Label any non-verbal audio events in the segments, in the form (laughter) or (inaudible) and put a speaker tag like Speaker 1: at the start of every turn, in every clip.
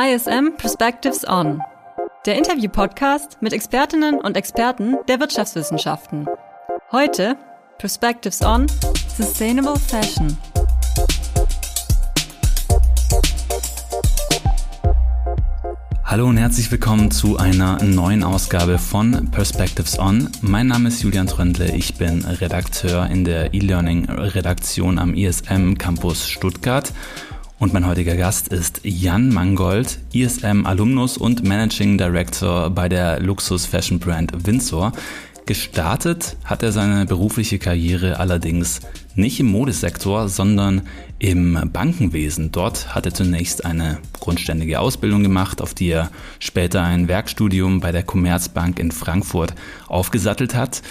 Speaker 1: ISM Perspectives On, der Interview-Podcast mit Expertinnen und Experten der Wirtschaftswissenschaften. Heute Perspectives On Sustainable Fashion.
Speaker 2: Hallo und herzlich willkommen zu einer neuen Ausgabe von Perspectives On. Mein Name ist Julian Tröndle, ich bin Redakteur in der E-Learning-Redaktion am ISM Campus Stuttgart. Und mein heutiger Gast ist Jan Mangold, ISM-Alumnus und Managing Director bei der Luxus-Fashion-Brand Windsor. Gestartet hat er seine berufliche Karriere allerdings nicht im Modesektor, sondern im Bankenwesen. Dort hat er zunächst eine grundständige Ausbildung gemacht, auf die er später ein Werkstudium bei der Commerzbank in Frankfurt aufgesattelt hat.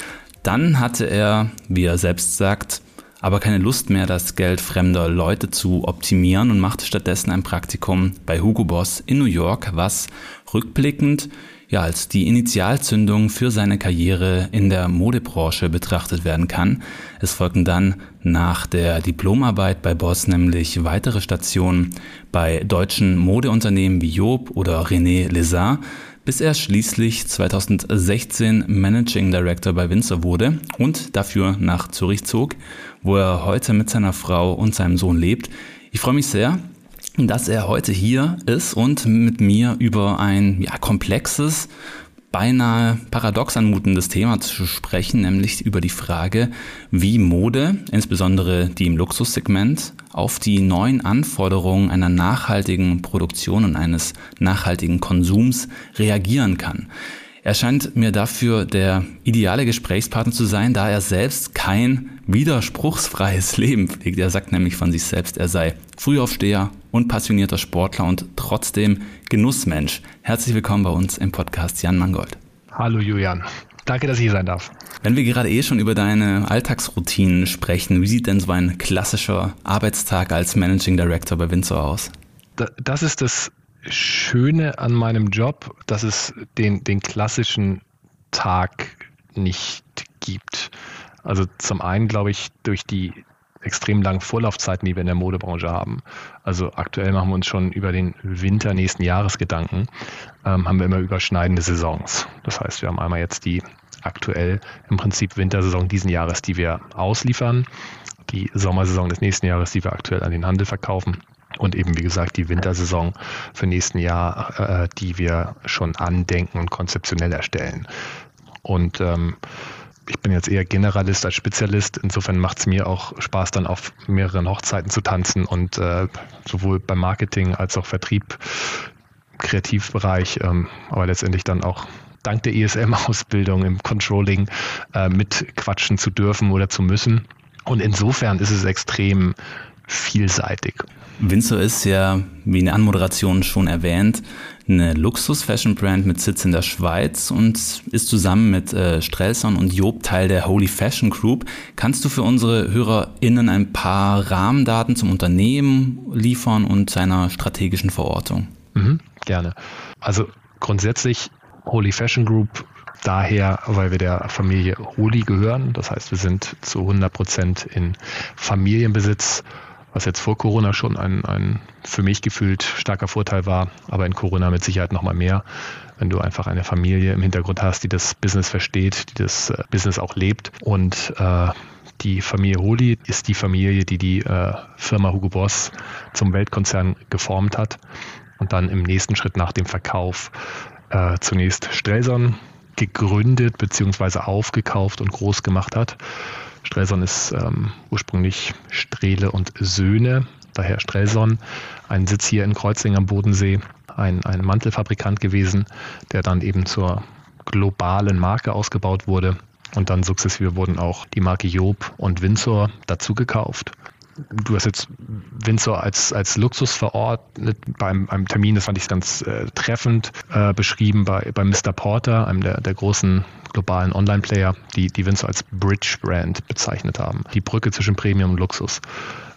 Speaker 2: Dann hatte er, wie er selbst sagt, aber keine Lust mehr, das Geld fremder Leute zu optimieren und machte stattdessen ein Praktikum bei Hugo Boss in New York, was rückblickend ja als die Initialzündung für seine Karriere in der Modebranche betrachtet werden kann. Es folgten dann nach der Diplomarbeit bei Boss nämlich weitere Stationen bei deutschen Modeunternehmen wie Job oder René Lézard, bis er schließlich 2016 Managing Director bei Windsor wurde und dafür nach Zürich zog, wo er heute mit seiner Frau und seinem Sohn lebt. Ich freue mich sehr, dass er heute hier ist und mit mir über ein ja, komplexes, beinahe paradox anmutendes Thema zu sprechen, nämlich über die Frage, wie Mode, insbesondere die im Luxussegment, auf die neuen Anforderungen einer nachhaltigen Produktion und eines nachhaltigen Konsums reagieren kann. Er scheint mir dafür der ideale Gesprächspartner zu sein, da er selbst kein widerspruchsfreies (laughs) Leben pflegt. Er sagt nämlich von sich selbst, er sei Frühaufsteher und passionierter Sportler und trotzdem Genussmensch. Herzlich willkommen bei uns im Podcast Jan Mangold.
Speaker 3: Hallo Julian. Danke, dass ich hier sein darf.
Speaker 2: Wenn wir gerade eh schon über deine Alltagsroutinen sprechen, wie sieht denn so ein klassischer Arbeitstag als Managing Director bei Windsor aus?
Speaker 3: Das ist das Schöne an meinem Job, dass es den, den klassischen Tag nicht gibt. Also zum einen glaube ich durch die extrem langen Vorlaufzeiten, die wir in der Modebranche haben. Also aktuell machen wir uns schon über den Winter nächsten Jahres Gedanken, ähm, haben wir immer überschneidende Saisons. Das heißt, wir haben einmal jetzt die aktuell im Prinzip Wintersaison diesen Jahres, die wir ausliefern, die Sommersaison des nächsten Jahres, die wir aktuell an den Handel verkaufen und eben, wie gesagt, die Wintersaison für nächsten Jahr, äh, die wir schon andenken und konzeptionell erstellen. Und ähm, ich bin jetzt eher Generalist als Spezialist. Insofern macht es mir auch Spaß, dann auf mehreren Hochzeiten zu tanzen und äh, sowohl beim Marketing als auch Vertrieb, Kreativbereich, ähm, aber letztendlich dann auch dank der ESM-Ausbildung im Controlling äh, mitquatschen zu dürfen oder zu müssen. Und insofern ist es extrem vielseitig.
Speaker 2: Windsor ist ja, wie in der Anmoderation schon erwähnt, eine Luxus-Fashion-Brand mit Sitz in der Schweiz und ist zusammen mit äh, Strelson und Job Teil der Holy Fashion Group. Kannst du für unsere HörerInnen ein paar Rahmendaten zum Unternehmen liefern und seiner strategischen Verortung?
Speaker 3: Mhm, gerne. Also grundsätzlich Holy Fashion Group daher, weil wir der Familie Holy gehören. Das heißt, wir sind zu 100 Prozent in Familienbesitz was jetzt vor Corona schon ein, ein für mich gefühlt starker Vorteil war, aber in Corona mit Sicherheit nochmal mehr, wenn du einfach eine Familie im Hintergrund hast, die das Business versteht, die das äh, Business auch lebt. Und äh, die Familie Holi ist die Familie, die die äh, Firma Hugo Boss zum Weltkonzern geformt hat. Und dann im nächsten Schritt nach dem Verkauf äh, zunächst Strelson gegründet bzw. aufgekauft und groß gemacht hat Strelson ist ähm, ursprünglich Strehle und Söhne, daher Strelson, ein Sitz hier in Kreuzing am Bodensee, ein, ein Mantelfabrikant gewesen, der dann eben zur globalen Marke ausgebaut wurde. Und dann sukzessive wurden auch die Marke Job und Windsor dazugekauft du hast jetzt Windsor als, als Luxus verordnet beim einem Termin, das fand ich ganz äh, treffend äh, beschrieben bei, bei Mr. Porter, einem der, der großen globalen Online-Player, die, die Windsor als Bridge-Brand bezeichnet haben. Die Brücke zwischen Premium und Luxus.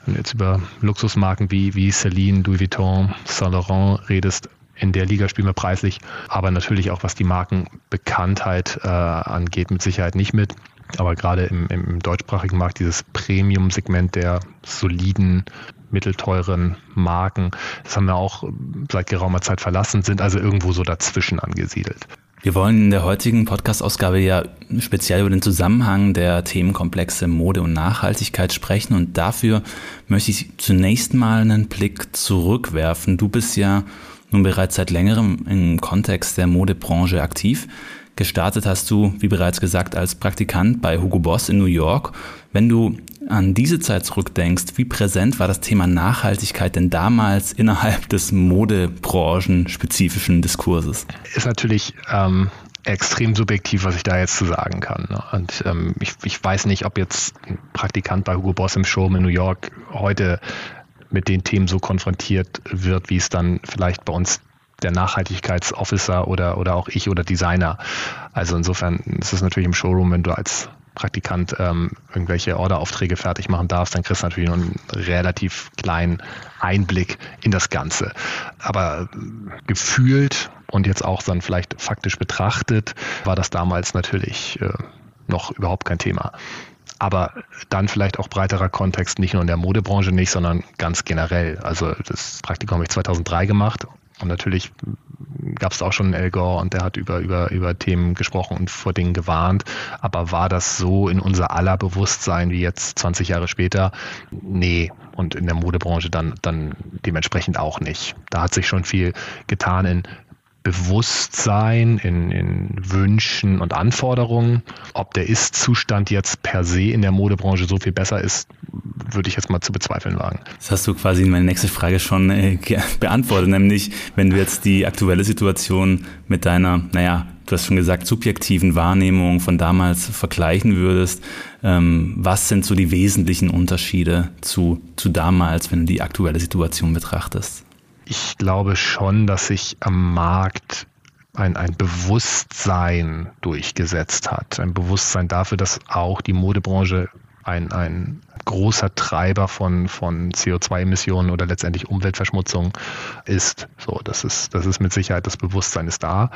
Speaker 3: Wenn du jetzt über Luxusmarken wie, wie Celine, Louis Vuitton, Saint Laurent redest, in der Liga spielen wir preislich, aber natürlich auch was die Markenbekanntheit äh, angeht, mit Sicherheit nicht mit. Aber gerade im, im deutschsprachigen Markt dieses Premium-Segment der soliden mittelteuren Marken. Das haben wir auch seit geraumer Zeit verlassen, sind also irgendwo so dazwischen angesiedelt.
Speaker 2: Wir wollen in der heutigen Podcast-Ausgabe ja speziell über den Zusammenhang der Themenkomplexe Mode und Nachhaltigkeit sprechen und dafür möchte ich zunächst mal einen Blick zurückwerfen. Du bist ja nun bereits seit längerem im Kontext der Modebranche aktiv. Gestartet hast du, wie bereits gesagt, als Praktikant bei Hugo Boss in New York. Wenn du an diese Zeit zurückdenkst, wie präsent war das Thema Nachhaltigkeit denn damals (laughs) innerhalb des Modebranchen-spezifischen Diskurses?
Speaker 3: Ist natürlich ähm, extrem subjektiv, was ich da jetzt zu sagen kann. Ne? Und ähm, ich, ich weiß nicht, ob jetzt ein Praktikant bei Hugo Boss im Showroom in New York heute mit den Themen so konfrontiert wird, wie es dann vielleicht bei uns der Nachhaltigkeitsofficer oder, oder auch ich oder Designer. Also insofern ist es natürlich im Showroom, wenn du als Praktikant ähm, irgendwelche Orderaufträge fertig machen darfst, dann kriegst du natürlich nur einen relativ kleinen Einblick in das Ganze. Aber gefühlt und jetzt auch dann vielleicht faktisch betrachtet, war das damals natürlich äh, noch überhaupt kein Thema aber dann vielleicht auch breiterer Kontext, nicht nur in der Modebranche nicht, sondern ganz generell. Also das Praktikum habe ich 2003 gemacht und natürlich gab es auch schon einen Gore und der hat über, über, über Themen gesprochen und vor Dingen gewarnt. Aber war das so in unser aller Bewusstsein wie jetzt 20 Jahre später? Nee. Und in der Modebranche dann, dann dementsprechend auch nicht. Da hat sich schon viel getan in Bewusstsein, in, in Wünschen und Anforderungen. Ob der Ist-Zustand jetzt per se in der Modebranche so viel besser ist, würde ich jetzt mal zu bezweifeln wagen.
Speaker 2: Das hast du quasi in meine nächste Frage schon äh, beantwortet, nämlich wenn du jetzt die aktuelle Situation mit deiner, naja, du hast schon gesagt, subjektiven Wahrnehmung von damals vergleichen würdest, ähm, was sind so die wesentlichen Unterschiede zu, zu damals, wenn du die aktuelle Situation betrachtest?
Speaker 3: Ich glaube schon, dass sich am Markt ein, ein Bewusstsein durchgesetzt hat. Ein Bewusstsein dafür, dass auch die Modebranche ein, ein großer Treiber von, von CO2-Emissionen oder letztendlich Umweltverschmutzung ist. So, das ist, das ist mit Sicherheit das Bewusstsein ist da.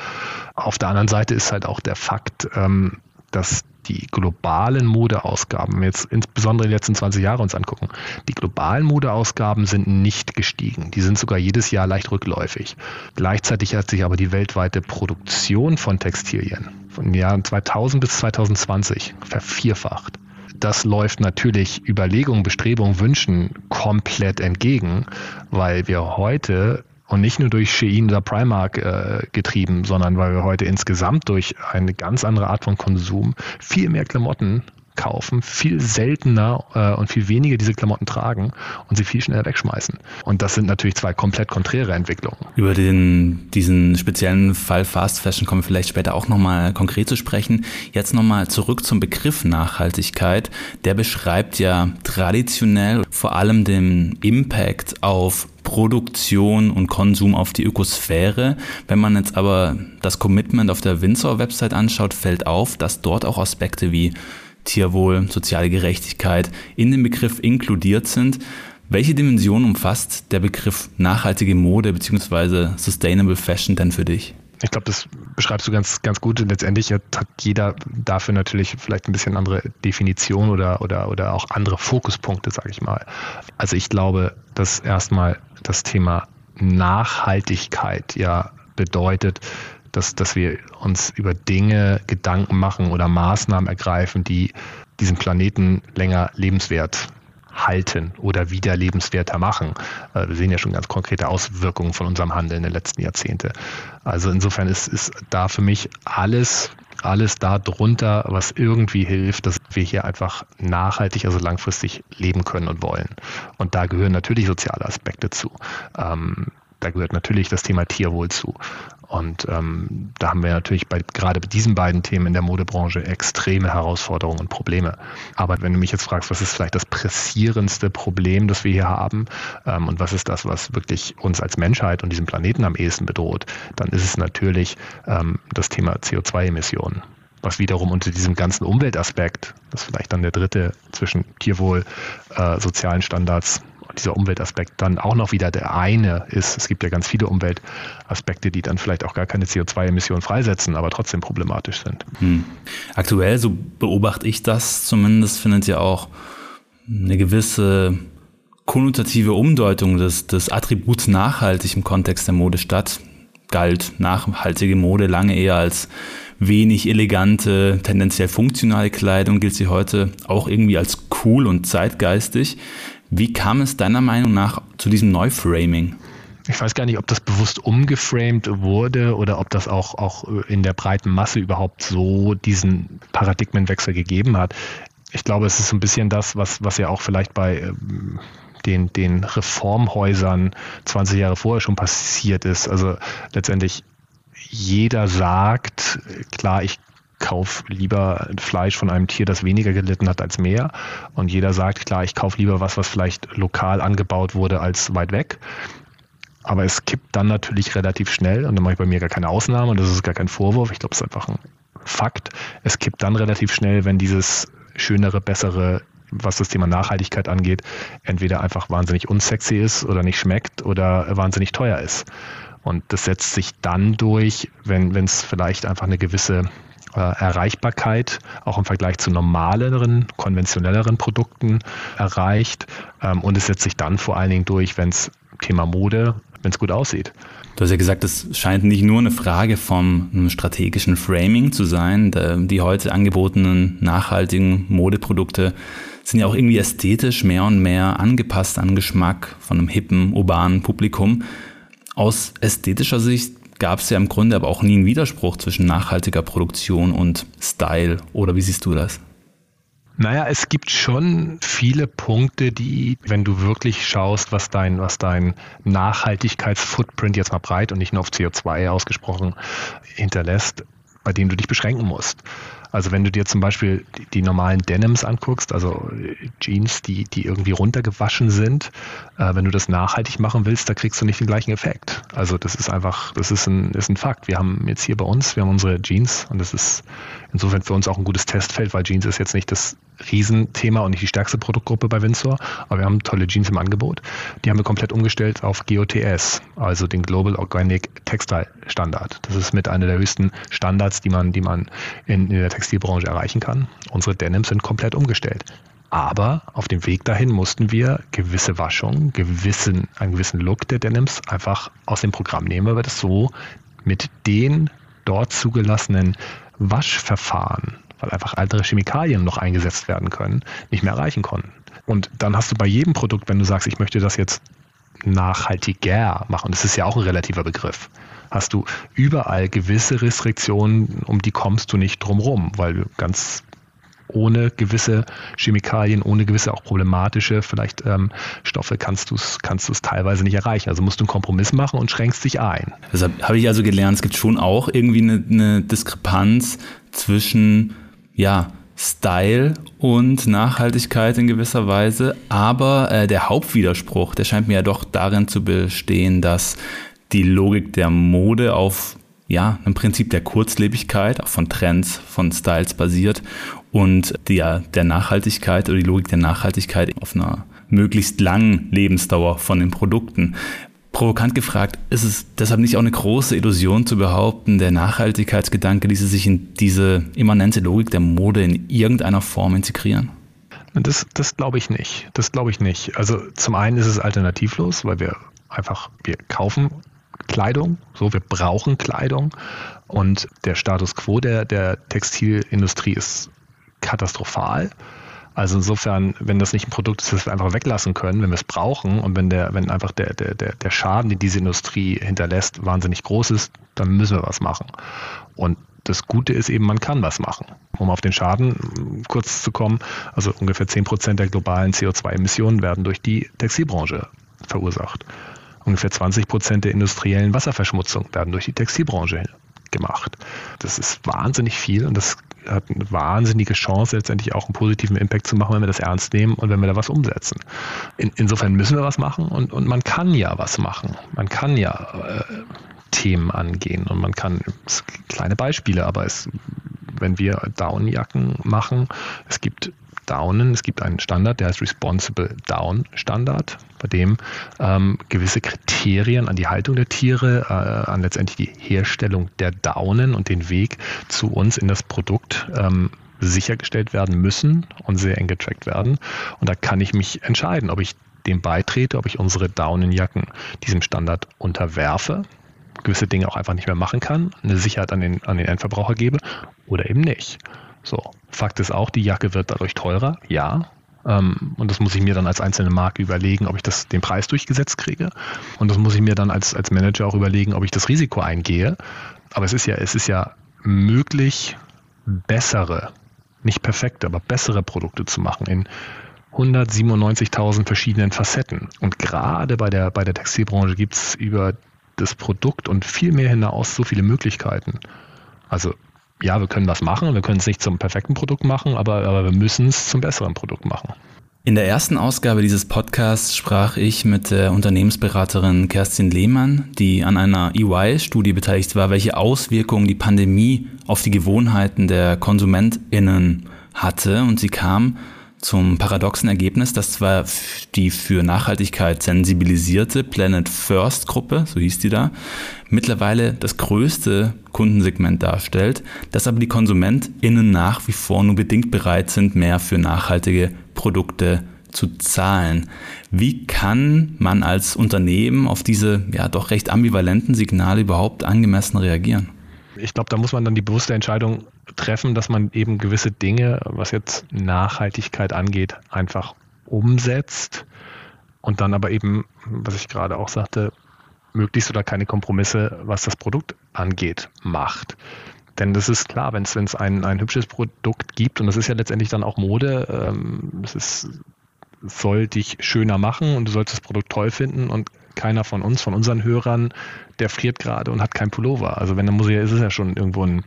Speaker 3: Auf der anderen Seite ist halt auch der Fakt, ähm, dass die globalen Modeausgaben, jetzt insbesondere die letzten 20 Jahre uns angucken, die globalen Modeausgaben sind nicht gestiegen. Die sind sogar jedes Jahr leicht rückläufig. Gleichzeitig hat sich aber die weltweite Produktion von Textilien von den Jahren 2000 bis 2020 vervierfacht. Das läuft natürlich Überlegungen, Bestrebungen, Wünschen komplett entgegen, weil wir heute und nicht nur durch Shein oder Primark äh, getrieben, sondern weil wir heute insgesamt durch eine ganz andere Art von Konsum viel mehr Klamotten kaufen, viel seltener äh, und viel weniger diese Klamotten tragen und sie viel schneller wegschmeißen. Und das sind natürlich zwei komplett konträre Entwicklungen.
Speaker 2: Über den, diesen speziellen Fall Fast Fashion kommen wir vielleicht später auch nochmal konkret zu sprechen. Jetzt nochmal zurück zum Begriff Nachhaltigkeit. Der beschreibt ja traditionell vor allem den Impact auf Produktion und Konsum auf die Ökosphäre. Wenn man jetzt aber das Commitment auf der Windsor-Website anschaut, fällt auf, dass dort auch Aspekte wie Tierwohl, soziale Gerechtigkeit in den Begriff inkludiert sind. Welche Dimension umfasst der Begriff nachhaltige Mode bzw. Sustainable Fashion denn für dich?
Speaker 3: Ich glaube, das beschreibst du ganz, ganz gut. Letztendlich hat jeder dafür natürlich vielleicht ein bisschen andere Definition oder, oder, oder auch andere Fokuspunkte, sage ich mal. Also ich glaube, dass erstmal das Thema Nachhaltigkeit ja bedeutet, dass, dass wir uns über Dinge Gedanken machen oder Maßnahmen ergreifen, die diesen Planeten länger lebenswert halten oder wieder lebenswerter machen. Äh, wir sehen ja schon ganz konkrete Auswirkungen von unserem Handeln in den letzten Jahrzehnte. Also insofern ist, ist da für mich alles, alles da drunter, was irgendwie hilft, dass wir hier einfach nachhaltig, also langfristig leben können und wollen. Und da gehören natürlich soziale Aspekte zu. Ähm, da gehört natürlich das Thema Tierwohl zu. Und ähm, da haben wir natürlich bei gerade bei diesen beiden Themen in der Modebranche extreme Herausforderungen und Probleme. Aber wenn du mich jetzt fragst, was ist vielleicht das pressierendste Problem, das wir hier haben ähm, und was ist das, was wirklich uns als Menschheit und diesen Planeten am ehesten bedroht, dann ist es natürlich ähm, das Thema CO2-Emissionen was wiederum unter diesem ganzen Umweltaspekt, das ist vielleicht dann der dritte zwischen Tierwohl, äh, sozialen Standards dieser Umweltaspekt dann auch noch wieder der eine ist. Es gibt ja ganz viele Umweltaspekte, die dann vielleicht auch gar keine CO2-Emissionen freisetzen, aber trotzdem problematisch sind. Hm.
Speaker 2: Aktuell, so beobachte ich das zumindest, findet ja auch eine gewisse konnotative Umdeutung des, des Attributs nachhaltig im Kontext der Mode statt. Galt nachhaltige Mode lange eher als wenig elegante, tendenziell funktionale Kleidung, gilt sie heute auch irgendwie als cool und zeitgeistig. Wie kam es deiner Meinung nach zu diesem Neuframing?
Speaker 3: Ich weiß gar nicht, ob das bewusst umgeframed wurde oder ob das auch, auch in der breiten Masse überhaupt so diesen Paradigmenwechsel gegeben hat. Ich glaube, es ist ein bisschen das, was, was ja auch vielleicht bei ähm, den, den Reformhäusern 20 Jahre vorher schon passiert ist. Also letztendlich jeder sagt, klar, ich kaufe lieber Fleisch von einem Tier, das weniger gelitten hat als mehr. Und jeder sagt, klar, ich kaufe lieber was, was vielleicht lokal angebaut wurde, als weit weg. Aber es kippt dann natürlich relativ schnell, und da mache ich bei mir gar keine Ausnahme, und das ist gar kein Vorwurf, ich glaube, es ist einfach ein Fakt. Es kippt dann relativ schnell, wenn dieses schönere, bessere, was das Thema Nachhaltigkeit angeht, entweder einfach wahnsinnig unsexy ist oder nicht schmeckt oder wahnsinnig teuer ist. Und das setzt sich dann durch, wenn es vielleicht einfach eine gewisse äh, Erreichbarkeit auch im Vergleich zu normaleren, konventionelleren Produkten erreicht. Ähm, und es setzt sich dann vor allen Dingen durch, wenn es Thema Mode, wenn es gut aussieht.
Speaker 2: Du hast ja gesagt, es scheint nicht nur eine Frage vom strategischen Framing zu sein. Die heute angebotenen nachhaltigen Modeprodukte sind ja auch irgendwie ästhetisch mehr und mehr angepasst an Geschmack von einem hippen, urbanen Publikum. Aus ästhetischer Sicht gab es ja im Grunde aber auch nie einen Widerspruch zwischen nachhaltiger Produktion und Style. Oder wie siehst du das?
Speaker 3: Naja, es gibt schon viele Punkte, die, wenn du wirklich schaust, was dein, was dein Nachhaltigkeitsfootprint jetzt mal breit und nicht nur auf CO2 ausgesprochen hinterlässt, bei denen du dich beschränken musst. Also wenn du dir zum Beispiel die, die normalen Denims anguckst, also Jeans, die, die irgendwie runtergewaschen sind, äh, wenn du das nachhaltig machen willst, da kriegst du nicht den gleichen Effekt. Also das ist einfach, das ist ein, ist ein Fakt. Wir haben jetzt hier bei uns, wir haben unsere Jeans und das ist insofern für uns auch ein gutes Testfeld, weil Jeans ist jetzt nicht das Riesenthema und nicht die stärkste Produktgruppe bei Windsor, aber wir haben tolle Jeans im Angebot. Die haben wir komplett umgestellt auf GOTS, also den Global Organic Textile Standard. Das ist mit einer der höchsten Standards, die man, die man in, in der Textilbranche erreichen kann. Unsere Denims sind komplett umgestellt. Aber auf dem Weg dahin mussten wir gewisse Waschungen, gewissen, einen gewissen Look der Denims einfach aus dem Programm nehmen, weil wir das so mit den dort zugelassenen Waschverfahren weil einfach andere Chemikalien noch eingesetzt werden können, nicht mehr erreichen konnten. Und dann hast du bei jedem Produkt, wenn du sagst, ich möchte das jetzt nachhaltiger machen, das ist ja auch ein relativer Begriff, hast du überall gewisse Restriktionen, um die kommst du nicht drumrum, weil ganz ohne gewisse Chemikalien, ohne gewisse auch problematische vielleicht ähm, Stoffe kannst du es kannst teilweise nicht erreichen. Also musst du einen Kompromiss machen und schränkst dich ein.
Speaker 2: Deshalb habe ich also gelernt, es gibt schon auch irgendwie eine, eine Diskrepanz zwischen ja, Style und Nachhaltigkeit in gewisser Weise. Aber äh, der Hauptwiderspruch, der scheint mir ja doch darin zu bestehen, dass die Logik der Mode auf ja, einem Prinzip der Kurzlebigkeit, auch von Trends, von Styles basiert und der, der Nachhaltigkeit oder die Logik der Nachhaltigkeit auf einer möglichst langen Lebensdauer von den Produkten. Provokant gefragt, ist es deshalb nicht auch eine große Illusion zu behaupten, der Nachhaltigkeitsgedanke ließe sich in diese immanente Logik der Mode in irgendeiner Form integrieren?
Speaker 3: Das, das glaube ich nicht. Das glaube ich nicht. Also zum einen ist es alternativlos, weil wir einfach, wir kaufen Kleidung, so wir brauchen Kleidung und der Status quo der, der Textilindustrie ist katastrophal. Also insofern, wenn das nicht ein Produkt ist, das wir einfach weglassen können, wenn wir es brauchen und wenn der, wenn einfach der, der, der, Schaden, den diese Industrie hinterlässt, wahnsinnig groß ist, dann müssen wir was machen. Und das Gute ist eben, man kann was machen. Um auf den Schaden kurz zu kommen, also ungefähr 10 Prozent der globalen CO2-Emissionen werden durch die Textilbranche verursacht. Ungefähr 20 Prozent der industriellen Wasserverschmutzung werden durch die Textilbranche gemacht. Das ist wahnsinnig viel und das hat eine wahnsinnige Chance, letztendlich auch einen positiven Impact zu machen, wenn wir das ernst nehmen und wenn wir da was umsetzen. In, insofern müssen wir was machen und, und man kann ja was machen. Man kann ja äh, Themen angehen und man kann kleine Beispiele, aber es, wenn wir Downjacken machen, es gibt Downen. Es gibt einen Standard, der heißt Responsible Down Standard, bei dem ähm, gewisse Kriterien an die Haltung der Tiere, äh, an letztendlich die Herstellung der Daunen und den Weg zu uns in das Produkt ähm, sichergestellt werden müssen und sehr eng getrackt werden. Und da kann ich mich entscheiden, ob ich dem beitrete, ob ich unsere Daunenjacken diesem Standard unterwerfe, gewisse Dinge auch einfach nicht mehr machen kann, eine Sicherheit an den, an den Endverbraucher gebe oder eben nicht. So, Fakt ist auch, die Jacke wird dadurch teurer, ja. Ähm, und das muss ich mir dann als einzelne Marke überlegen, ob ich das, den Preis durchgesetzt kriege. Und das muss ich mir dann als, als Manager auch überlegen, ob ich das Risiko eingehe. Aber es ist ja, es ist ja möglich, bessere, nicht perfekte, aber bessere Produkte zu machen in 197.000 verschiedenen Facetten. Und gerade bei der, bei der Textilbranche gibt es über das Produkt und viel mehr hinaus so viele Möglichkeiten. Also ja, wir können was machen, wir können es nicht zum perfekten Produkt machen, aber, aber wir müssen es zum besseren Produkt machen.
Speaker 2: In der ersten Ausgabe dieses Podcasts sprach ich mit der Unternehmensberaterin Kerstin Lehmann, die an einer EY-Studie beteiligt war, welche Auswirkungen die Pandemie auf die Gewohnheiten der KonsumentInnen hatte. Und sie kam zum paradoxen Ergebnis, dass zwar die für Nachhaltigkeit sensibilisierte Planet First Gruppe, so hieß die da, mittlerweile das größte Kundensegment darstellt, dass aber die KonsumentInnen nach wie vor nur bedingt bereit sind, mehr für nachhaltige Produkte zu zahlen. Wie kann man als Unternehmen auf diese ja doch recht ambivalenten Signale überhaupt angemessen reagieren?
Speaker 3: Ich glaube, da muss man dann die bewusste Entscheidung treffen, dass man eben gewisse Dinge, was jetzt Nachhaltigkeit angeht, einfach umsetzt und dann aber eben, was ich gerade auch sagte, möglichst oder keine Kompromisse, was das Produkt angeht, macht. Denn das ist klar, wenn es ein, ein hübsches Produkt gibt, und das ist ja letztendlich dann auch Mode, ähm, es ist, soll dich schöner machen und du sollst das Produkt toll finden und keiner von uns, von unseren Hörern, der friert gerade und hat kein Pullover. Also wenn, dann muss ist es ja schon irgendwo ein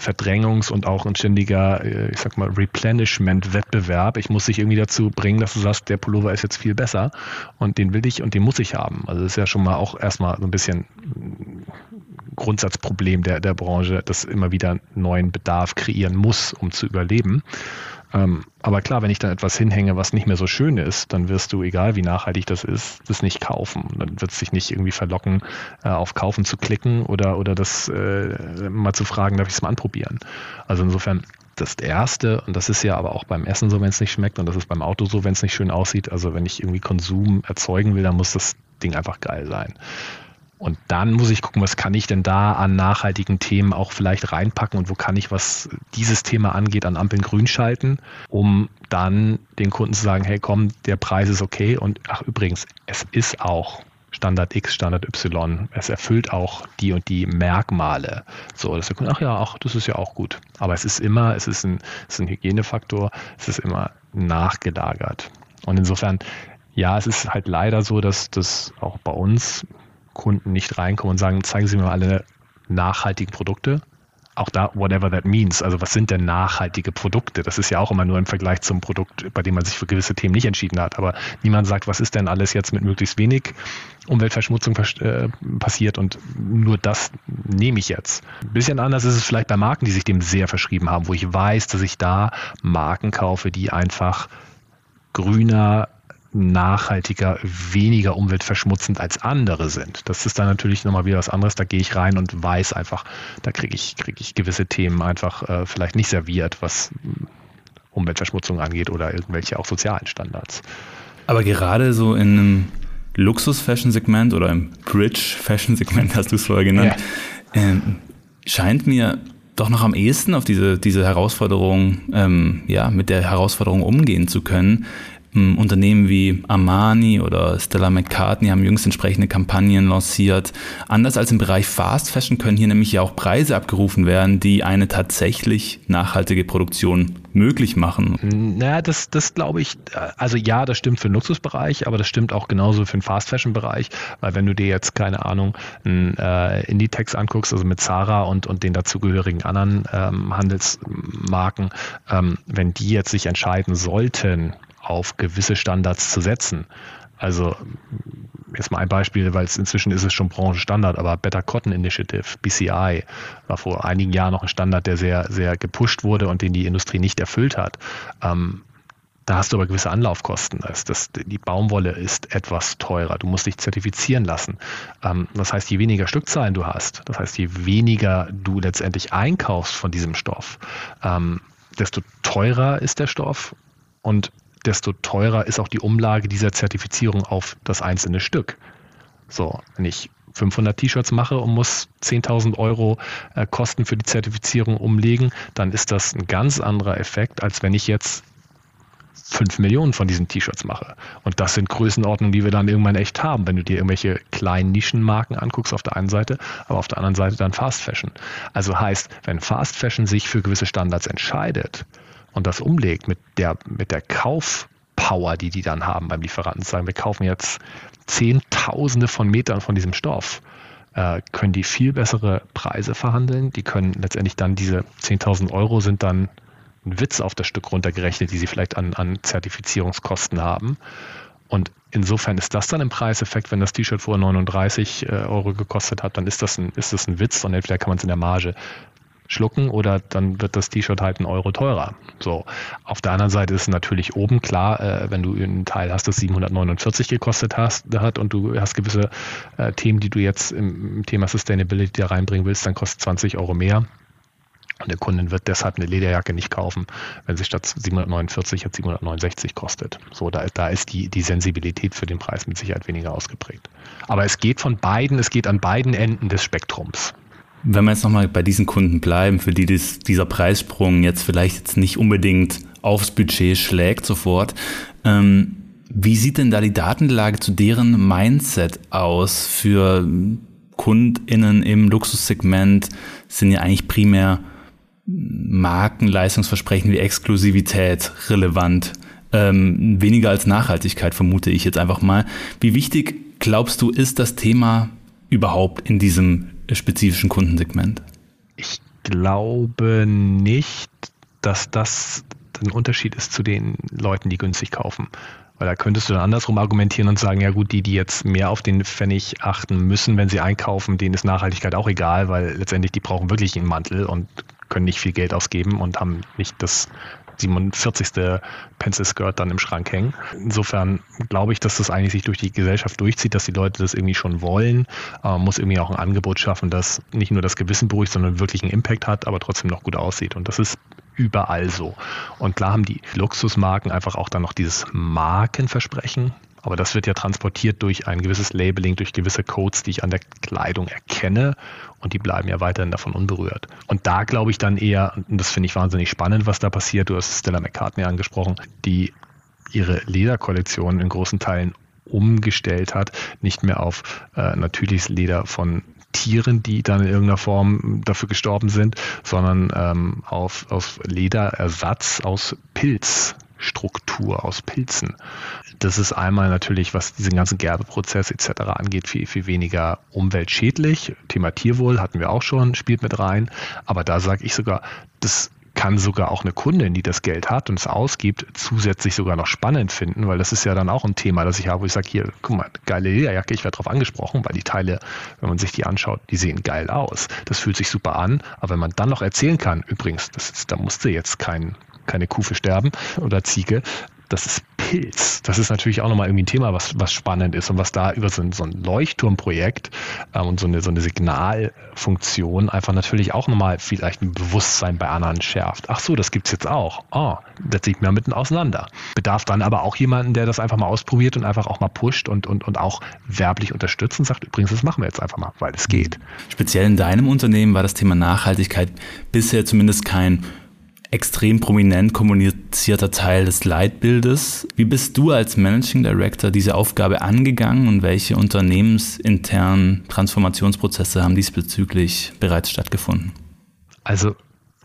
Speaker 3: Verdrängungs- und auch ein ständiger, äh, ich sag mal, Replenishment-Wettbewerb. Ich muss dich irgendwie dazu bringen, dass du sagst, der Pullover ist jetzt viel besser und den will ich und den muss ich haben. Also das ist ja schon mal auch erstmal so ein bisschen Grundsatzproblem der, der Branche, dass immer wieder neuen Bedarf kreieren muss, um zu überleben. Ähm, aber klar, wenn ich dann etwas hinhänge, was nicht mehr so schön ist, dann wirst du, egal wie nachhaltig das ist, das nicht kaufen. Dann wird es dich nicht irgendwie verlocken, äh, auf Kaufen zu klicken oder, oder das äh, mal zu fragen, darf ich es mal anprobieren. Also insofern das Erste, und das ist ja aber auch beim Essen so, wenn es nicht schmeckt, und das ist beim Auto so, wenn es nicht schön aussieht. Also wenn ich irgendwie Konsum erzeugen will, dann muss das Ding einfach geil sein. Und dann muss ich gucken, was kann ich denn da an nachhaltigen Themen auch vielleicht reinpacken und wo kann ich, was dieses Thema angeht, an Ampeln grün schalten, um dann den Kunden zu sagen, hey komm, der Preis ist okay und ach übrigens, es ist auch Standard X, Standard Y. Es erfüllt auch die und die Merkmale. So, dass der Kunde, ach ja, ach, das ist ja auch gut. Aber es ist immer, es ist ein, es ist ein Hygienefaktor, es ist immer nachgelagert. Und insofern, ja, es ist halt leider so, dass das auch bei uns Kunden nicht reinkommen und sagen, zeigen Sie mir mal alle nachhaltigen Produkte. Auch da, whatever that means. Also was sind denn nachhaltige Produkte? Das ist ja auch immer nur im Vergleich zum Produkt, bei dem man sich für gewisse Themen nicht entschieden hat. Aber niemand sagt, was ist denn alles jetzt mit möglichst wenig Umweltverschmutzung äh, passiert und nur das nehme ich jetzt. Ein bisschen anders ist es vielleicht bei Marken, die sich dem sehr verschrieben haben, wo ich weiß, dass ich da Marken kaufe, die einfach grüner, nachhaltiger, weniger umweltverschmutzend als andere sind. Das ist dann natürlich nochmal wieder was anderes. Da gehe ich rein und weiß einfach, da kriege ich, kriege ich gewisse Themen einfach äh, vielleicht nicht serviert, was Umweltverschmutzung angeht oder irgendwelche auch sozialen Standards.
Speaker 2: Aber gerade so in einem Luxus-Fashion-Segment oder im Bridge-Fashion-Segment (laughs) hast du es vorher genannt, ja. ähm, scheint mir doch noch am ehesten auf diese, diese Herausforderung, ähm, ja, mit der Herausforderung umgehen zu können, Unternehmen wie Armani oder Stella McCartney haben jüngst entsprechende Kampagnen lanciert. Anders als im Bereich Fast Fashion können hier nämlich ja auch Preise abgerufen werden, die eine tatsächlich nachhaltige Produktion möglich machen.
Speaker 3: Naja, das, das glaube ich, also ja, das stimmt für den Luxusbereich, aber das stimmt auch genauso für den Fast Fashion Bereich, weil wenn du dir jetzt, keine Ahnung, ein äh, Inditex anguckst, also mit Zara und, und den dazugehörigen anderen ähm, Handelsmarken, ähm, wenn die jetzt sich entscheiden sollten, auf gewisse Standards zu setzen. Also jetzt mal ein Beispiel, weil es inzwischen ist es schon Branchenstandard, aber Better Cotton Initiative, BCI, war vor einigen Jahren noch ein Standard, der sehr, sehr gepusht wurde und den die Industrie nicht erfüllt hat. Ähm, da hast du aber gewisse Anlaufkosten. Das, das, die Baumwolle ist etwas teurer. Du musst dich zertifizieren lassen. Ähm, das heißt, je weniger Stückzahlen du hast, das heißt, je weniger du letztendlich einkaufst von diesem Stoff, ähm, desto teurer ist der Stoff und desto teurer ist auch die Umlage dieser Zertifizierung auf das einzelne Stück. So, wenn ich 500 T-Shirts mache und muss 10.000 Euro äh, Kosten für die Zertifizierung umlegen, dann ist das ein ganz anderer Effekt, als wenn ich jetzt 5 Millionen von diesen T-Shirts mache. Und das sind Größenordnungen, die wir dann irgendwann echt haben, wenn du dir irgendwelche kleinen Nischenmarken anguckst auf der einen Seite, aber auf der anderen Seite dann Fast Fashion. Also heißt, wenn Fast Fashion sich für gewisse Standards entscheidet und das umlegt mit der, mit der Kaufpower, die die dann haben beim Lieferanten, sagen, wir kaufen jetzt Zehntausende von Metern von diesem Stoff, äh, können die viel bessere Preise verhandeln. Die können letztendlich dann diese 10.000 Euro sind dann ein Witz auf das Stück runtergerechnet, die sie vielleicht an, an Zertifizierungskosten haben. Und insofern ist das dann im Preiseffekt, wenn das T-Shirt vorher 39 äh, Euro gekostet hat, dann ist das ein, ist das ein Witz und entweder kann man es in der Marge schlucken oder dann wird das T-Shirt halt ein Euro teurer. So. Auf der anderen Seite ist natürlich oben klar, äh, wenn du einen Teil hast, das 749 gekostet hast, hat und du hast gewisse äh, Themen, die du jetzt im, Thema Sustainability da reinbringen willst, dann kostet 20 Euro mehr. Und der Kunde wird deshalb eine Lederjacke nicht kaufen, wenn sie statt 749 jetzt 769 kostet. So, da, da ist die, die Sensibilität für den Preis mit Sicherheit weniger ausgeprägt. Aber es geht von beiden, es geht an beiden Enden des Spektrums.
Speaker 2: Wenn wir jetzt nochmal bei diesen Kunden bleiben, für die das, dieser Preissprung jetzt vielleicht jetzt nicht unbedingt aufs Budget schlägt sofort, ähm, wie sieht denn da die Datenlage zu deren Mindset aus für KundInnen im Luxussegment? Sind ja eigentlich primär Markenleistungsversprechen wie Exklusivität relevant. Ähm, weniger als Nachhaltigkeit vermute ich jetzt einfach mal. Wie wichtig glaubst du ist das Thema überhaupt in diesem spezifischen Kundensegment?
Speaker 3: Ich glaube nicht, dass das ein Unterschied ist zu den Leuten, die günstig kaufen. Weil da könntest du dann andersrum argumentieren und sagen, ja gut, die, die jetzt mehr auf den Pfennig achten müssen, wenn sie einkaufen, denen ist Nachhaltigkeit auch egal, weil letztendlich die brauchen wirklich einen Mantel und können nicht viel Geld ausgeben und haben nicht das 47. Pencil Skirt dann im Schrank hängen. Insofern glaube ich, dass das eigentlich sich durch die Gesellschaft durchzieht, dass die Leute das irgendwie schon wollen. Man äh, muss irgendwie auch ein Angebot schaffen, das nicht nur das Gewissen beruhigt, sondern wirklich einen Impact hat, aber trotzdem noch gut aussieht. Und das ist überall so. Und klar haben die Luxusmarken einfach auch dann noch dieses Markenversprechen. Aber das wird ja transportiert durch ein gewisses Labeling, durch gewisse Codes, die ich an der Kleidung erkenne und die bleiben ja weiterhin davon unberührt. Und da glaube ich dann eher, und das finde ich wahnsinnig spannend, was da passiert, du hast Stella McCartney angesprochen, die ihre Lederkollektion in großen Teilen umgestellt hat, nicht mehr auf äh, natürliches Leder von Tieren, die dann in irgendeiner Form dafür gestorben sind, sondern ähm, auf, auf Lederersatz aus Pilz. Struktur aus Pilzen. Das ist einmal natürlich, was diesen ganzen Gerbeprozess etc. angeht, viel, viel weniger umweltschädlich. Thema Tierwohl hatten wir auch schon, spielt mit rein. Aber da sage ich sogar, das kann sogar auch eine Kundin, die das Geld hat und es ausgibt, zusätzlich sogar noch spannend finden, weil das ist ja dann auch ein Thema, das ich habe, wo ich sage, hier, guck mal, geile Lederjacke, ich werde darauf angesprochen, weil die Teile, wenn man sich die anschaut, die sehen geil aus. Das fühlt sich super an, aber wenn man dann noch erzählen kann, übrigens, das ist, da musste jetzt kein keine Kuh für sterben oder Ziege. Das ist Pilz. Das ist natürlich auch nochmal irgendwie ein Thema, was, was spannend ist und was da über so ein, so ein Leuchtturmprojekt ähm, und so eine, so eine Signalfunktion einfach natürlich auch nochmal vielleicht ein Bewusstsein bei anderen schärft. Ach so, das gibt es jetzt auch. Oh, das liegt mir mitten auseinander. Bedarf dann aber auch jemanden, der das einfach mal ausprobiert und einfach auch mal pusht und, und, und auch werblich unterstützt und sagt, übrigens, das machen wir jetzt einfach mal, weil es geht.
Speaker 2: Speziell in deinem Unternehmen war das Thema Nachhaltigkeit bisher zumindest kein extrem prominent kommunizierter Teil des Leitbildes. Wie bist du als Managing Director diese Aufgabe angegangen und welche unternehmensinternen Transformationsprozesse haben diesbezüglich bereits stattgefunden?
Speaker 3: Also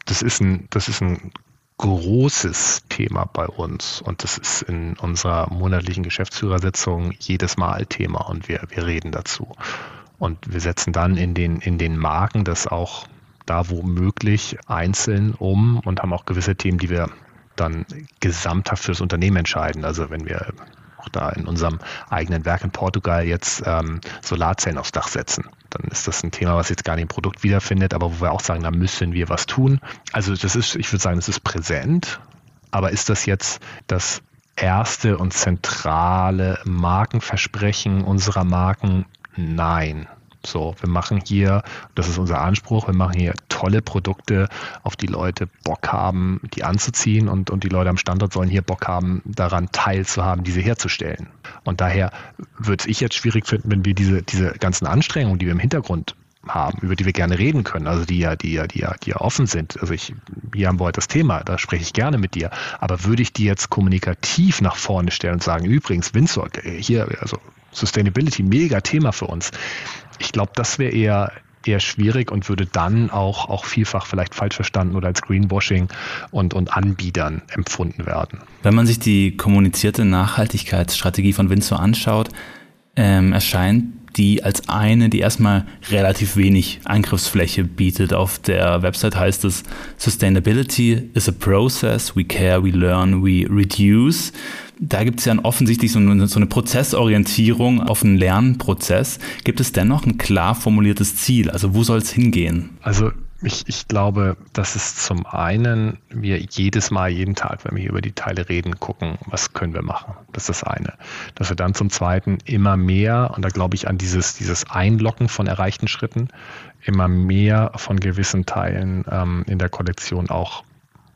Speaker 3: das ist ein, das ist ein großes Thema bei uns und das ist in unserer monatlichen Geschäftsführersitzung jedes Mal Thema und wir, wir reden dazu. Und wir setzen dann in den, in den Marken das auch da womöglich einzeln um und haben auch gewisse Themen, die wir dann gesamthaft fürs Unternehmen entscheiden. Also wenn wir auch da in unserem eigenen Werk in Portugal jetzt ähm, Solarzellen aufs Dach setzen, dann ist das ein Thema, was jetzt gar nicht im Produkt wiederfindet, aber wo wir auch sagen, da müssen wir was tun. Also das ist, ich würde sagen, das ist präsent, aber ist das jetzt das erste und zentrale Markenversprechen unserer Marken? Nein. So, wir machen hier, das ist unser Anspruch, wir machen hier tolle Produkte, auf die Leute Bock haben, die anzuziehen und, und die Leute am Standort sollen hier Bock haben, daran teilzuhaben, diese herzustellen. Und daher würde ich jetzt schwierig finden, wenn wir diese, diese ganzen Anstrengungen, die wir im Hintergrund haben, über die wir gerne reden können, also die ja, die ja, die ja, die ja offen sind. Also ich, hier haben wir heute das Thema, da spreche ich gerne mit dir. Aber würde ich die jetzt kommunikativ nach vorne stellen und sagen, übrigens, Windsor, hier, also Sustainability, mega Thema für uns. Ich glaube, das wäre eher eher schwierig und würde dann auch, auch vielfach vielleicht falsch verstanden oder als Greenwashing und, und Anbietern empfunden werden.
Speaker 2: Wenn man sich die kommunizierte Nachhaltigkeitsstrategie von Windsor anschaut, ähm, erscheint die als eine, die erstmal relativ wenig Angriffsfläche bietet. Auf der Website heißt es, Sustainability is a process, we care, we learn, we reduce. Da gibt es ja offensichtlich so eine, so eine Prozessorientierung auf einen Lernprozess. Gibt es dennoch ein klar formuliertes Ziel? Also wo soll es hingehen?
Speaker 3: Also ich, ich glaube, dass es zum einen wir jedes Mal, jeden Tag, wenn wir hier über die Teile reden, gucken, was können wir machen. Das ist das eine. Dass wir dann zum zweiten immer mehr, und da glaube ich an dieses, dieses Einlocken von erreichten Schritten, immer mehr von gewissen Teilen ähm, in der Kollektion auch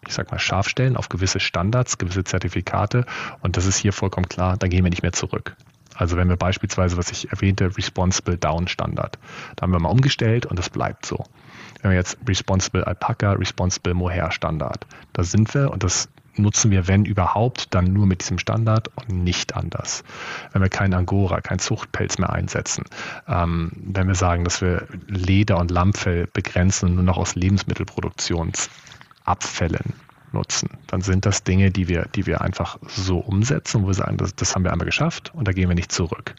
Speaker 3: ich sag mal, scharf stellen auf gewisse Standards, gewisse Zertifikate. Und das ist hier vollkommen klar, da gehen wir nicht mehr zurück. Also wenn wir beispielsweise, was ich erwähnte, Responsible Down Standard, da haben wir mal umgestellt und das bleibt so. Wenn wir jetzt Responsible Alpaca, Responsible Mohair Standard, da sind wir und das nutzen wir, wenn überhaupt, dann nur mit diesem Standard und nicht anders. Wenn wir keinen Angora, keinen Zuchtpelz mehr einsetzen, ähm, wenn wir sagen, dass wir Leder und Lammfell begrenzen und nur noch aus Lebensmittelproduktionsabfällen nutzen, dann sind das Dinge, die wir, die wir einfach so umsetzen, wo wir sagen, das, das haben wir einmal geschafft und da gehen wir nicht zurück.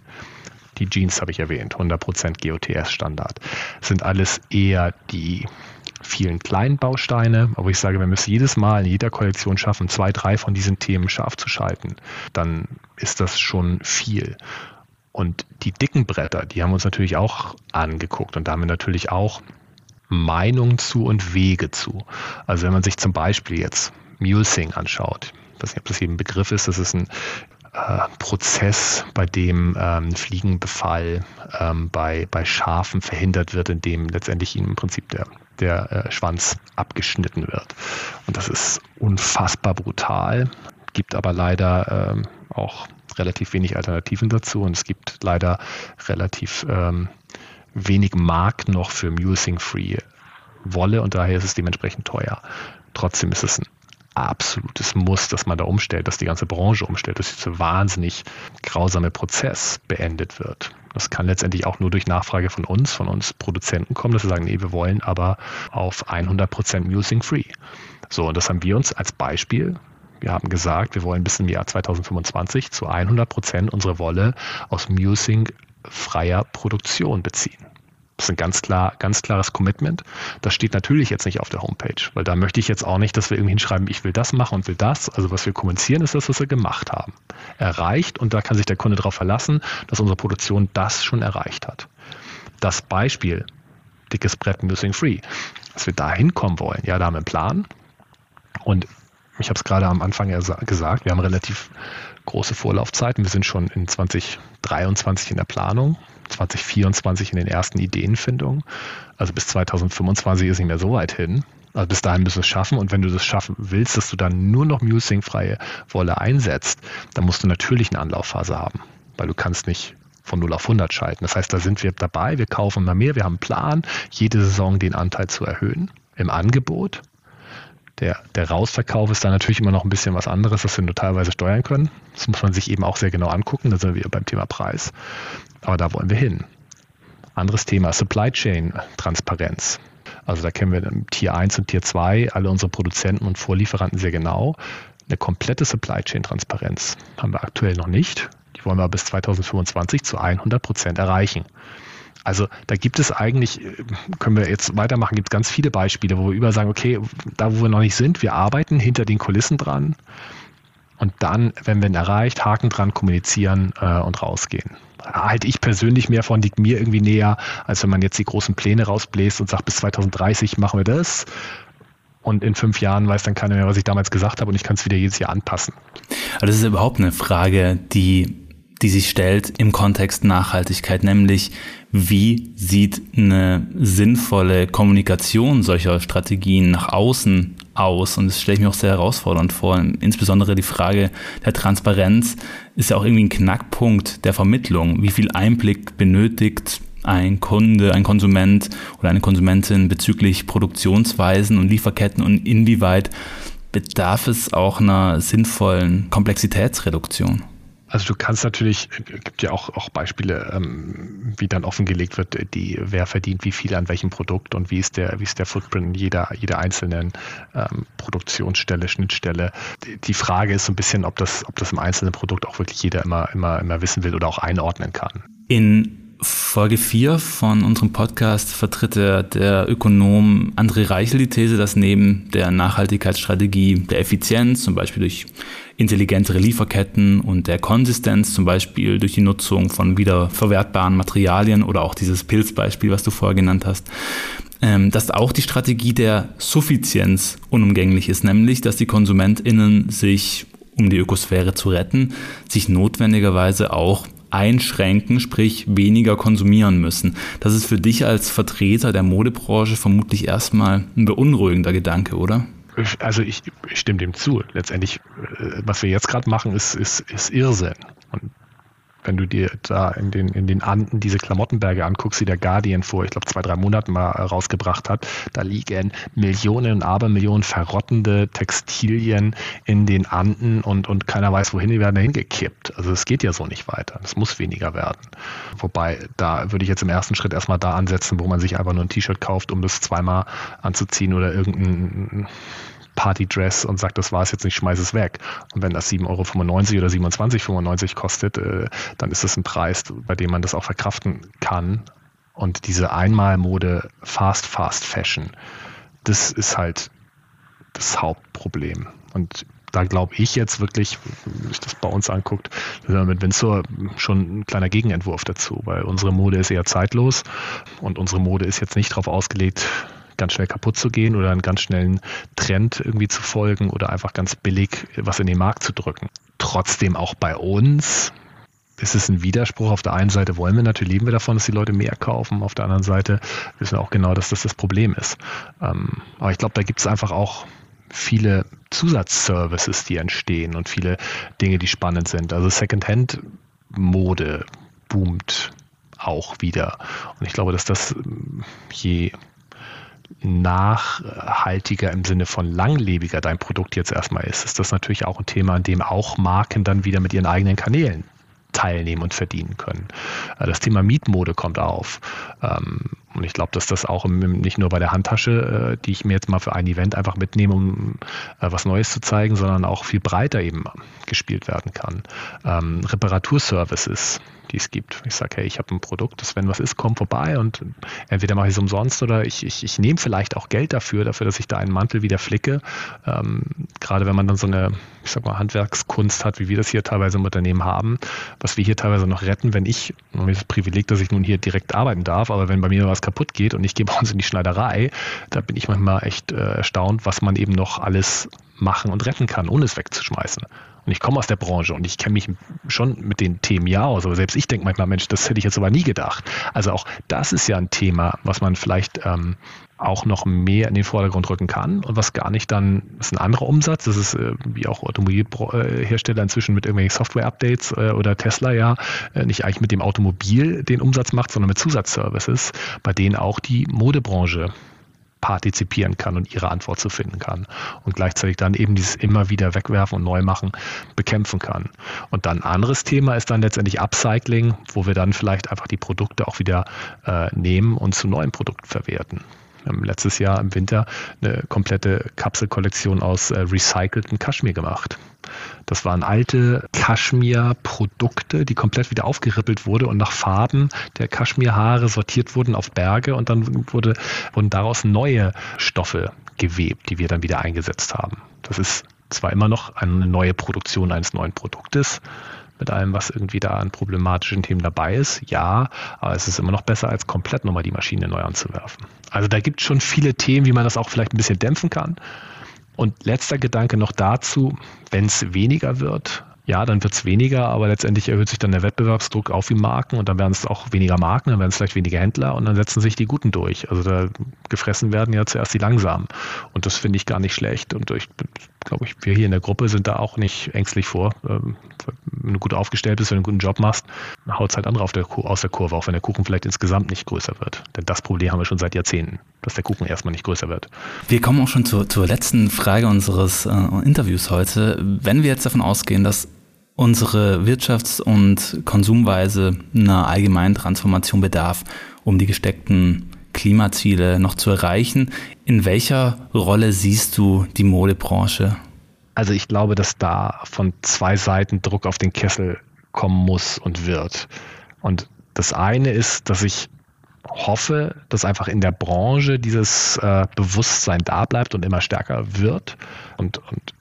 Speaker 3: Die Jeans habe ich erwähnt, 100% GOTS-Standard. Sind alles eher die vielen kleinen Bausteine, aber ich sage, wir es jedes Mal in jeder Kollektion schaffen, zwei, drei von diesen Themen scharf zu schalten, dann ist das schon viel. Und die dicken Bretter, die haben wir uns natürlich auch angeguckt und da haben wir natürlich auch Meinungen zu und Wege zu. Also wenn man sich zum Beispiel jetzt Mulesing anschaut, ich weiß nicht, ob das eben ein Begriff ist, das ist ein äh, Prozess, bei dem ähm, Fliegenbefall ähm, bei, bei Schafen verhindert wird, indem letztendlich ihnen im Prinzip der, der äh, Schwanz abgeschnitten wird. Und das ist unfassbar brutal, gibt aber leider ähm, auch relativ wenig Alternativen dazu und es gibt leider relativ ähm, wenig Markt noch für Mulesing-Free Wolle und daher ist es dementsprechend teuer. Trotzdem ist es ein absolutes Muss, dass man da umstellt, dass die ganze Branche umstellt, dass dieser wahnsinnig grausame Prozess beendet wird. Das kann letztendlich auch nur durch Nachfrage von uns, von uns Produzenten kommen, dass wir sagen, nee, wir wollen aber auf 100% Musing Free. So, und das haben wir uns als Beispiel wir haben gesagt, wir wollen bis im Jahr 2025 zu 100 Prozent unsere Wolle aus Musing freier Produktion beziehen. Das ist ein ganz klar, ganz klares Commitment. Das steht natürlich jetzt nicht auf der Homepage, weil da möchte ich jetzt auch nicht, dass wir irgendwie hinschreiben, ich will das machen und will das. Also was wir kommunizieren, ist das, was wir gemacht haben. Erreicht und da kann sich der Kunde darauf verlassen, dass unsere Produktion das schon erreicht hat. Das Beispiel, dickes Brett Missing Free, dass wir da hinkommen wollen, ja, da haben wir einen Plan. Und ich habe es gerade am Anfang gesagt, wir haben relativ große Vorlaufzeiten. Wir sind schon in 2023 in der Planung. 2024 in den ersten Ideenfindungen. Also bis 2025 ist nicht mehr so weit hin. Also bis dahin müssen wir es schaffen. Und wenn du das schaffen willst, dass du dann nur noch Musing-freie Wolle einsetzt, dann musst du natürlich eine Anlaufphase haben, weil du kannst nicht von 0 auf 100 schalten. Das heißt, da sind wir dabei, wir kaufen immer mehr, wir haben einen Plan, jede Saison den Anteil zu erhöhen im Angebot. Der, der Rausverkauf ist da natürlich immer noch ein bisschen was anderes, das wir nur teilweise steuern können. Das muss man sich eben auch sehr genau angucken. Da sind wir beim Thema Preis. Aber da wollen wir hin. Anderes Thema, Supply Chain Transparenz. Also da kennen wir Tier 1 und Tier 2, alle unsere Produzenten und Vorlieferanten sehr genau. Eine komplette Supply Chain Transparenz haben wir aktuell noch nicht. Die wollen wir bis 2025 zu 100 Prozent erreichen. Also da gibt es eigentlich, können wir jetzt weitermachen, gibt es ganz viele Beispiele, wo wir über sagen, okay, da wo wir noch nicht sind, wir arbeiten hinter den Kulissen dran und dann, wenn wir ihn erreicht, Haken dran, kommunizieren äh, und rausgehen halte ich persönlich mehr von, liegt mir irgendwie näher, als wenn man jetzt die großen Pläne rausbläst und sagt, bis 2030 machen wir das. Und in fünf Jahren weiß dann keiner mehr, was ich damals gesagt habe und ich kann es wieder jedes Jahr anpassen.
Speaker 2: Aber das ist überhaupt eine Frage, die die sich stellt im Kontext Nachhaltigkeit, nämlich wie sieht eine sinnvolle Kommunikation solcher Strategien nach außen aus? Und das stelle ich mir auch sehr herausfordernd vor. Insbesondere die Frage der Transparenz ist ja auch irgendwie ein Knackpunkt der Vermittlung. Wie viel Einblick benötigt ein Kunde, ein Konsument oder eine Konsumentin bezüglich Produktionsweisen und Lieferketten und inwieweit bedarf es auch einer sinnvollen Komplexitätsreduktion?
Speaker 3: Also du kannst natürlich, gibt ja auch, auch Beispiele, ähm, wie dann offengelegt wird, die, wer verdient wie viel an welchem Produkt und wie ist der, wie ist der Footprint jeder, jeder einzelnen ähm, Produktionsstelle, Schnittstelle. Die, die Frage ist so ein bisschen, ob das, ob das im einzelnen Produkt auch wirklich jeder immer, immer, immer wissen will oder auch einordnen kann.
Speaker 2: In Folge 4 von unserem Podcast vertritt der, der Ökonom André Reichel die These, dass neben der Nachhaltigkeitsstrategie der Effizienz, zum Beispiel durch intelligentere Lieferketten und der Konsistenz, zum Beispiel durch die Nutzung von wiederverwertbaren Materialien oder auch dieses Pilzbeispiel, was du vorher genannt hast, ähm, dass auch die Strategie der Suffizienz unumgänglich ist, nämlich dass die KonsumentInnen sich, um die Ökosphäre zu retten, sich notwendigerweise auch einschränken, sprich weniger konsumieren müssen. Das ist für dich als Vertreter der Modebranche vermutlich erstmal ein beunruhigender Gedanke, oder?
Speaker 3: Also ich, stimme dem zu. Letztendlich, äh, was wir jetzt gerade machen, ist, ist, ist Irrsinn. Und wenn du dir da in den, in den Anden diese Klamottenberge anguckst, die der Guardian vor, ich glaube, zwei, drei Monaten mal rausgebracht hat, da liegen Millionen und Abermillionen verrottende Textilien in den Anden und, und keiner weiß, wohin die werden hingekippt. Also es geht ja so nicht weiter. Es muss weniger werden. Wobei, da würde ich jetzt im ersten Schritt erstmal da ansetzen, wo man sich einfach nur ein T-Shirt kauft, um das zweimal anzuziehen oder irgendein Partydress und sagt, das war es jetzt nicht, schmeiß es weg. Und wenn das 7,95 Euro oder 27,95 Euro kostet, äh, dann ist das ein Preis, bei dem man das auch verkraften kann. Und diese Einmalmode Fast Fast Fashion, das ist halt das Hauptproblem. Und da glaube ich jetzt wirklich, wenn sich das bei uns anguckt, mit Windsor schon ein kleiner Gegenentwurf dazu, weil unsere Mode ist eher zeitlos und unsere Mode ist jetzt nicht darauf ausgelegt, ganz schnell kaputt zu gehen oder einen ganz schnellen Trend irgendwie zu folgen oder einfach ganz billig was in den Markt zu drücken. Trotzdem auch bei uns ist es ein Widerspruch. Auf der einen Seite wollen wir natürlich, leben wir davon, dass die Leute mehr kaufen. Auf der anderen Seite wissen wir auch genau, dass das das Problem ist. Ähm, aber ich glaube, da gibt es einfach auch viele Zusatzservices, die entstehen und viele Dinge, die spannend sind. Also Secondhand-Mode boomt auch wieder. Und ich glaube, dass das je nachhaltiger im Sinne von langlebiger dein Produkt jetzt erstmal ist, ist das natürlich auch ein Thema, an dem auch Marken dann wieder mit ihren eigenen Kanälen teilnehmen und verdienen können. Äh, das Thema Mietmode kommt auf. Ähm, und ich glaube, dass das auch nicht nur bei der Handtasche, äh, die ich mir jetzt mal für ein Event einfach mitnehme, um äh, was Neues zu zeigen, sondern auch viel breiter eben gespielt werden kann. Ähm, Reparaturservices die es gibt. Ich sage, hey, ich habe ein Produkt, das wenn was ist, komm vorbei und entweder mache ich es umsonst oder ich, ich, ich nehme vielleicht auch Geld dafür, dafür, dass ich da einen Mantel wieder flicke. Ähm, gerade wenn man dann so eine, ich sag mal, Handwerkskunst hat, wie wir das hier teilweise im Unternehmen haben, was wir hier teilweise noch retten, wenn ich, und das Privileg, dass ich nun hier direkt arbeiten darf, aber wenn bei mir was kaputt geht und ich gehe bei uns in die Schneiderei, da bin ich manchmal echt äh, erstaunt, was man eben noch alles machen und retten kann, ohne es wegzuschmeißen. Und ich komme aus der Branche und ich kenne mich schon mit den Themen ja aus, aber selbst ich denke manchmal, Mensch, das hätte ich jetzt aber nie gedacht. Also auch das ist ja ein Thema, was man vielleicht ähm, auch noch mehr in den Vordergrund rücken kann und was gar nicht dann, ist ein anderer Umsatz, das ist äh, wie auch Automobilhersteller inzwischen mit irgendwelchen Software-Updates äh, oder Tesla ja äh, nicht eigentlich mit dem Automobil den Umsatz macht, sondern mit Zusatzservices, bei denen auch die Modebranche partizipieren kann und ihre Antwort zu finden kann und gleichzeitig dann eben dieses immer wieder wegwerfen und neu machen bekämpfen kann. Und dann ein anderes Thema ist dann letztendlich Upcycling, wo wir dann vielleicht einfach die Produkte auch wieder äh, nehmen und zu neuen Produkten verwerten. Wir haben letztes Jahr im Winter eine komplette Kapselkollektion aus äh, recyceltem Kaschmir gemacht. Das waren alte Kaschmir-Produkte, die komplett wieder aufgerippelt wurde und nach Farben der Kaschmirhaare sortiert wurden auf Berge und dann wurde, wurden daraus neue Stoffe gewebt, die wir dann wieder eingesetzt haben. Das ist zwar immer noch eine neue Produktion eines neuen Produktes, mit allem, was irgendwie da an problematischen Themen dabei ist. Ja, aber es ist immer noch besser, als komplett nochmal die Maschine neu anzuwerfen. Also da gibt es schon viele Themen, wie man das auch vielleicht ein bisschen dämpfen kann. Und letzter Gedanke noch dazu, wenn es weniger wird, ja, dann wird es weniger, aber letztendlich erhöht sich dann der Wettbewerbsdruck auf die Marken und dann werden es auch weniger Marken, dann werden es vielleicht weniger Händler und dann setzen sich die Guten durch. Also da gefressen werden ja zuerst die langsamen. Und das finde ich gar nicht schlecht. Und ich glaube ich, wir hier in der Gruppe sind da auch nicht ängstlich vor. Ähm, wenn du gut aufgestellt bist, wenn du einen guten Job machst, haut es halt andere der, aus der Kurve, auch wenn der Kuchen vielleicht insgesamt nicht größer wird. Denn das Problem haben wir schon seit Jahrzehnten, dass der Kuchen erstmal nicht größer wird.
Speaker 2: Wir kommen auch schon zur, zur letzten Frage unseres äh, Interviews heute. Wenn wir jetzt davon ausgehen, dass unsere Wirtschafts- und Konsumweise einer allgemeinen Transformation bedarf, um die gesteckten Klimaziele noch zu erreichen. In welcher Rolle siehst du die Modebranche?
Speaker 3: Also ich glaube, dass da von zwei Seiten Druck auf den Kessel kommen muss und wird. Und das eine ist, dass ich hoffe, dass einfach in der Branche dieses äh, Bewusstsein da bleibt und immer stärker wird und, und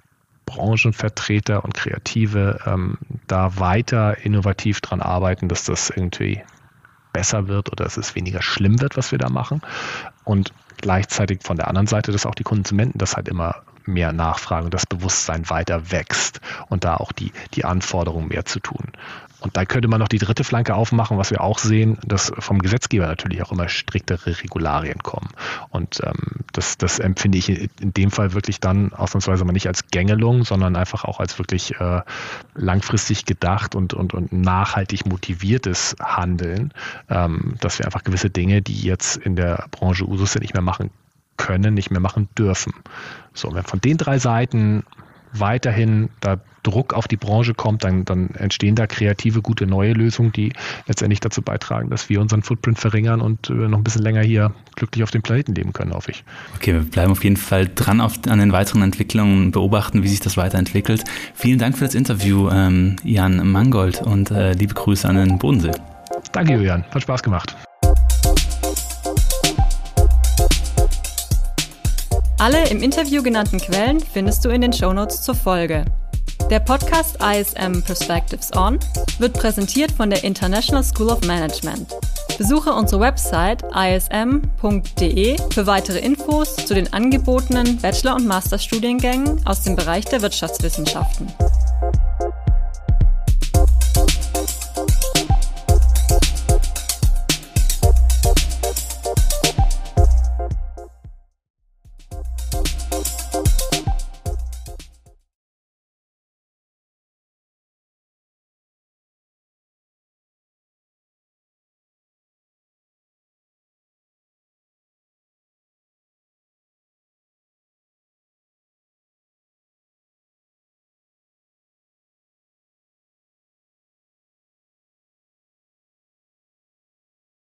Speaker 3: Branchenvertreter und Kreative ähm, da weiter innovativ dran arbeiten, dass das irgendwie besser wird oder dass es weniger schlimm wird, was wir da machen. Und gleichzeitig von der anderen Seite, dass auch die Konsumenten das halt immer mehr nachfragen und das Bewusstsein weiter wächst und da auch die, die Anforderungen mehr zu tun. Und da könnte man noch die dritte Flanke aufmachen, was wir auch sehen, dass vom Gesetzgeber natürlich auch immer striktere Regularien kommen. Und ähm, das, das empfinde ich in dem Fall wirklich dann ausnahmsweise mal nicht als Gängelung, sondern einfach auch als wirklich äh, langfristig gedacht und, und, und nachhaltig motiviertes Handeln, ähm, dass wir einfach gewisse Dinge, die jetzt in der Branche Usus sind, nicht mehr machen können, nicht mehr machen dürfen. So, wenn von den drei Seiten weiterhin da Druck auf die Branche kommt, dann, dann entstehen da kreative, gute neue Lösungen, die letztendlich dazu beitragen, dass wir unseren Footprint verringern und äh, noch ein bisschen länger hier glücklich auf dem Planeten leben können, hoffe ich.
Speaker 2: Okay, wir bleiben auf jeden Fall dran auf, an den weiteren Entwicklungen, beobachten, wie sich das weiterentwickelt. Vielen Dank für das Interview, ähm, Jan Mangold, und äh, liebe Grüße an den Bodensee.
Speaker 3: Danke, Julian. Hat Spaß gemacht.
Speaker 1: Alle im Interview genannten Quellen findest du in den Shownotes zur Folge. Der Podcast ISM Perspectives On wird präsentiert von der International School of Management. Besuche unsere Website ism.de für weitere Infos zu den angebotenen Bachelor- und Masterstudiengängen aus dem Bereich der Wirtschaftswissenschaften.